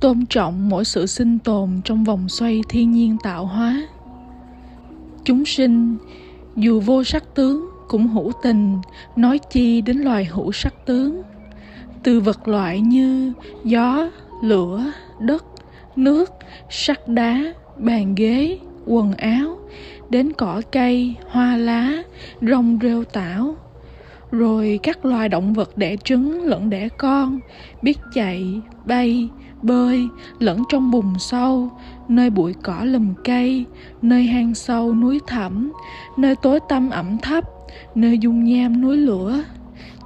tôn trọng mỗi sự sinh tồn trong vòng xoay thiên nhiên tạo hóa. Chúng sinh, dù vô sắc tướng, cũng hữu tình, nói chi đến loài hữu sắc tướng. Từ vật loại như gió, lửa, đất, nước, sắt đá, bàn ghế, quần áo, đến cỏ cây, hoa lá, rong rêu tảo rồi các loài động vật đẻ trứng lẫn đẻ con, biết chạy, bay, bơi, lẫn trong bùn sâu, nơi bụi cỏ lùm cây, nơi hang sâu núi thẳm, nơi tối tăm ẩm thấp, nơi dung nham núi lửa.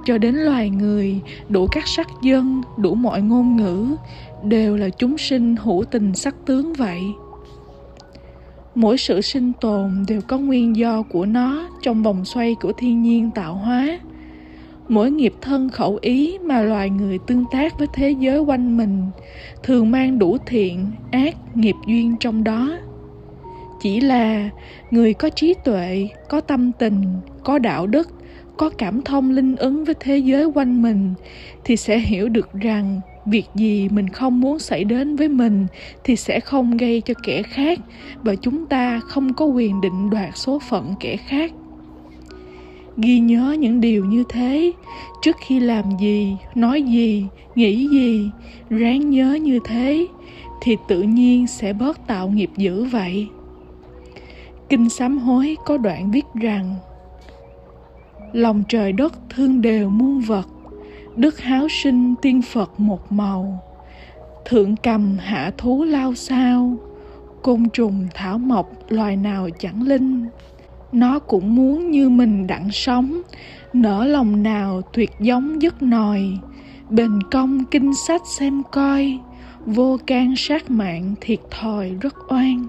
Cho đến loài người đủ các sắc dân, đủ mọi ngôn ngữ, đều là chúng sinh hữu tình sắc tướng vậy. Mỗi sự sinh tồn đều có nguyên do của nó trong vòng xoay của thiên nhiên tạo hóa mỗi nghiệp thân khẩu ý mà loài người tương tác với thế giới quanh mình thường mang đủ thiện, ác, nghiệp duyên trong đó. Chỉ là người có trí tuệ, có tâm tình, có đạo đức, có cảm thông linh ứng với thế giới quanh mình thì sẽ hiểu được rằng việc gì mình không muốn xảy đến với mình thì sẽ không gây cho kẻ khác và chúng ta không có quyền định đoạt số phận kẻ khác ghi nhớ những điều như thế. Trước khi làm gì, nói gì, nghĩ gì, ráng nhớ như thế, thì tự nhiên sẽ bớt tạo nghiệp dữ vậy. Kinh sám hối có đoạn viết rằng, lòng trời đất thương đều muôn vật, đức háo sinh tiên phật một màu. Thượng cầm hạ thú lao sao, côn trùng thảo mộc loài nào chẳng linh nó cũng muốn như mình đặng sống. Nở lòng nào tuyệt giống giấc nòi. Bền công kinh sách xem coi, vô can sát mạng thiệt thòi rất oan.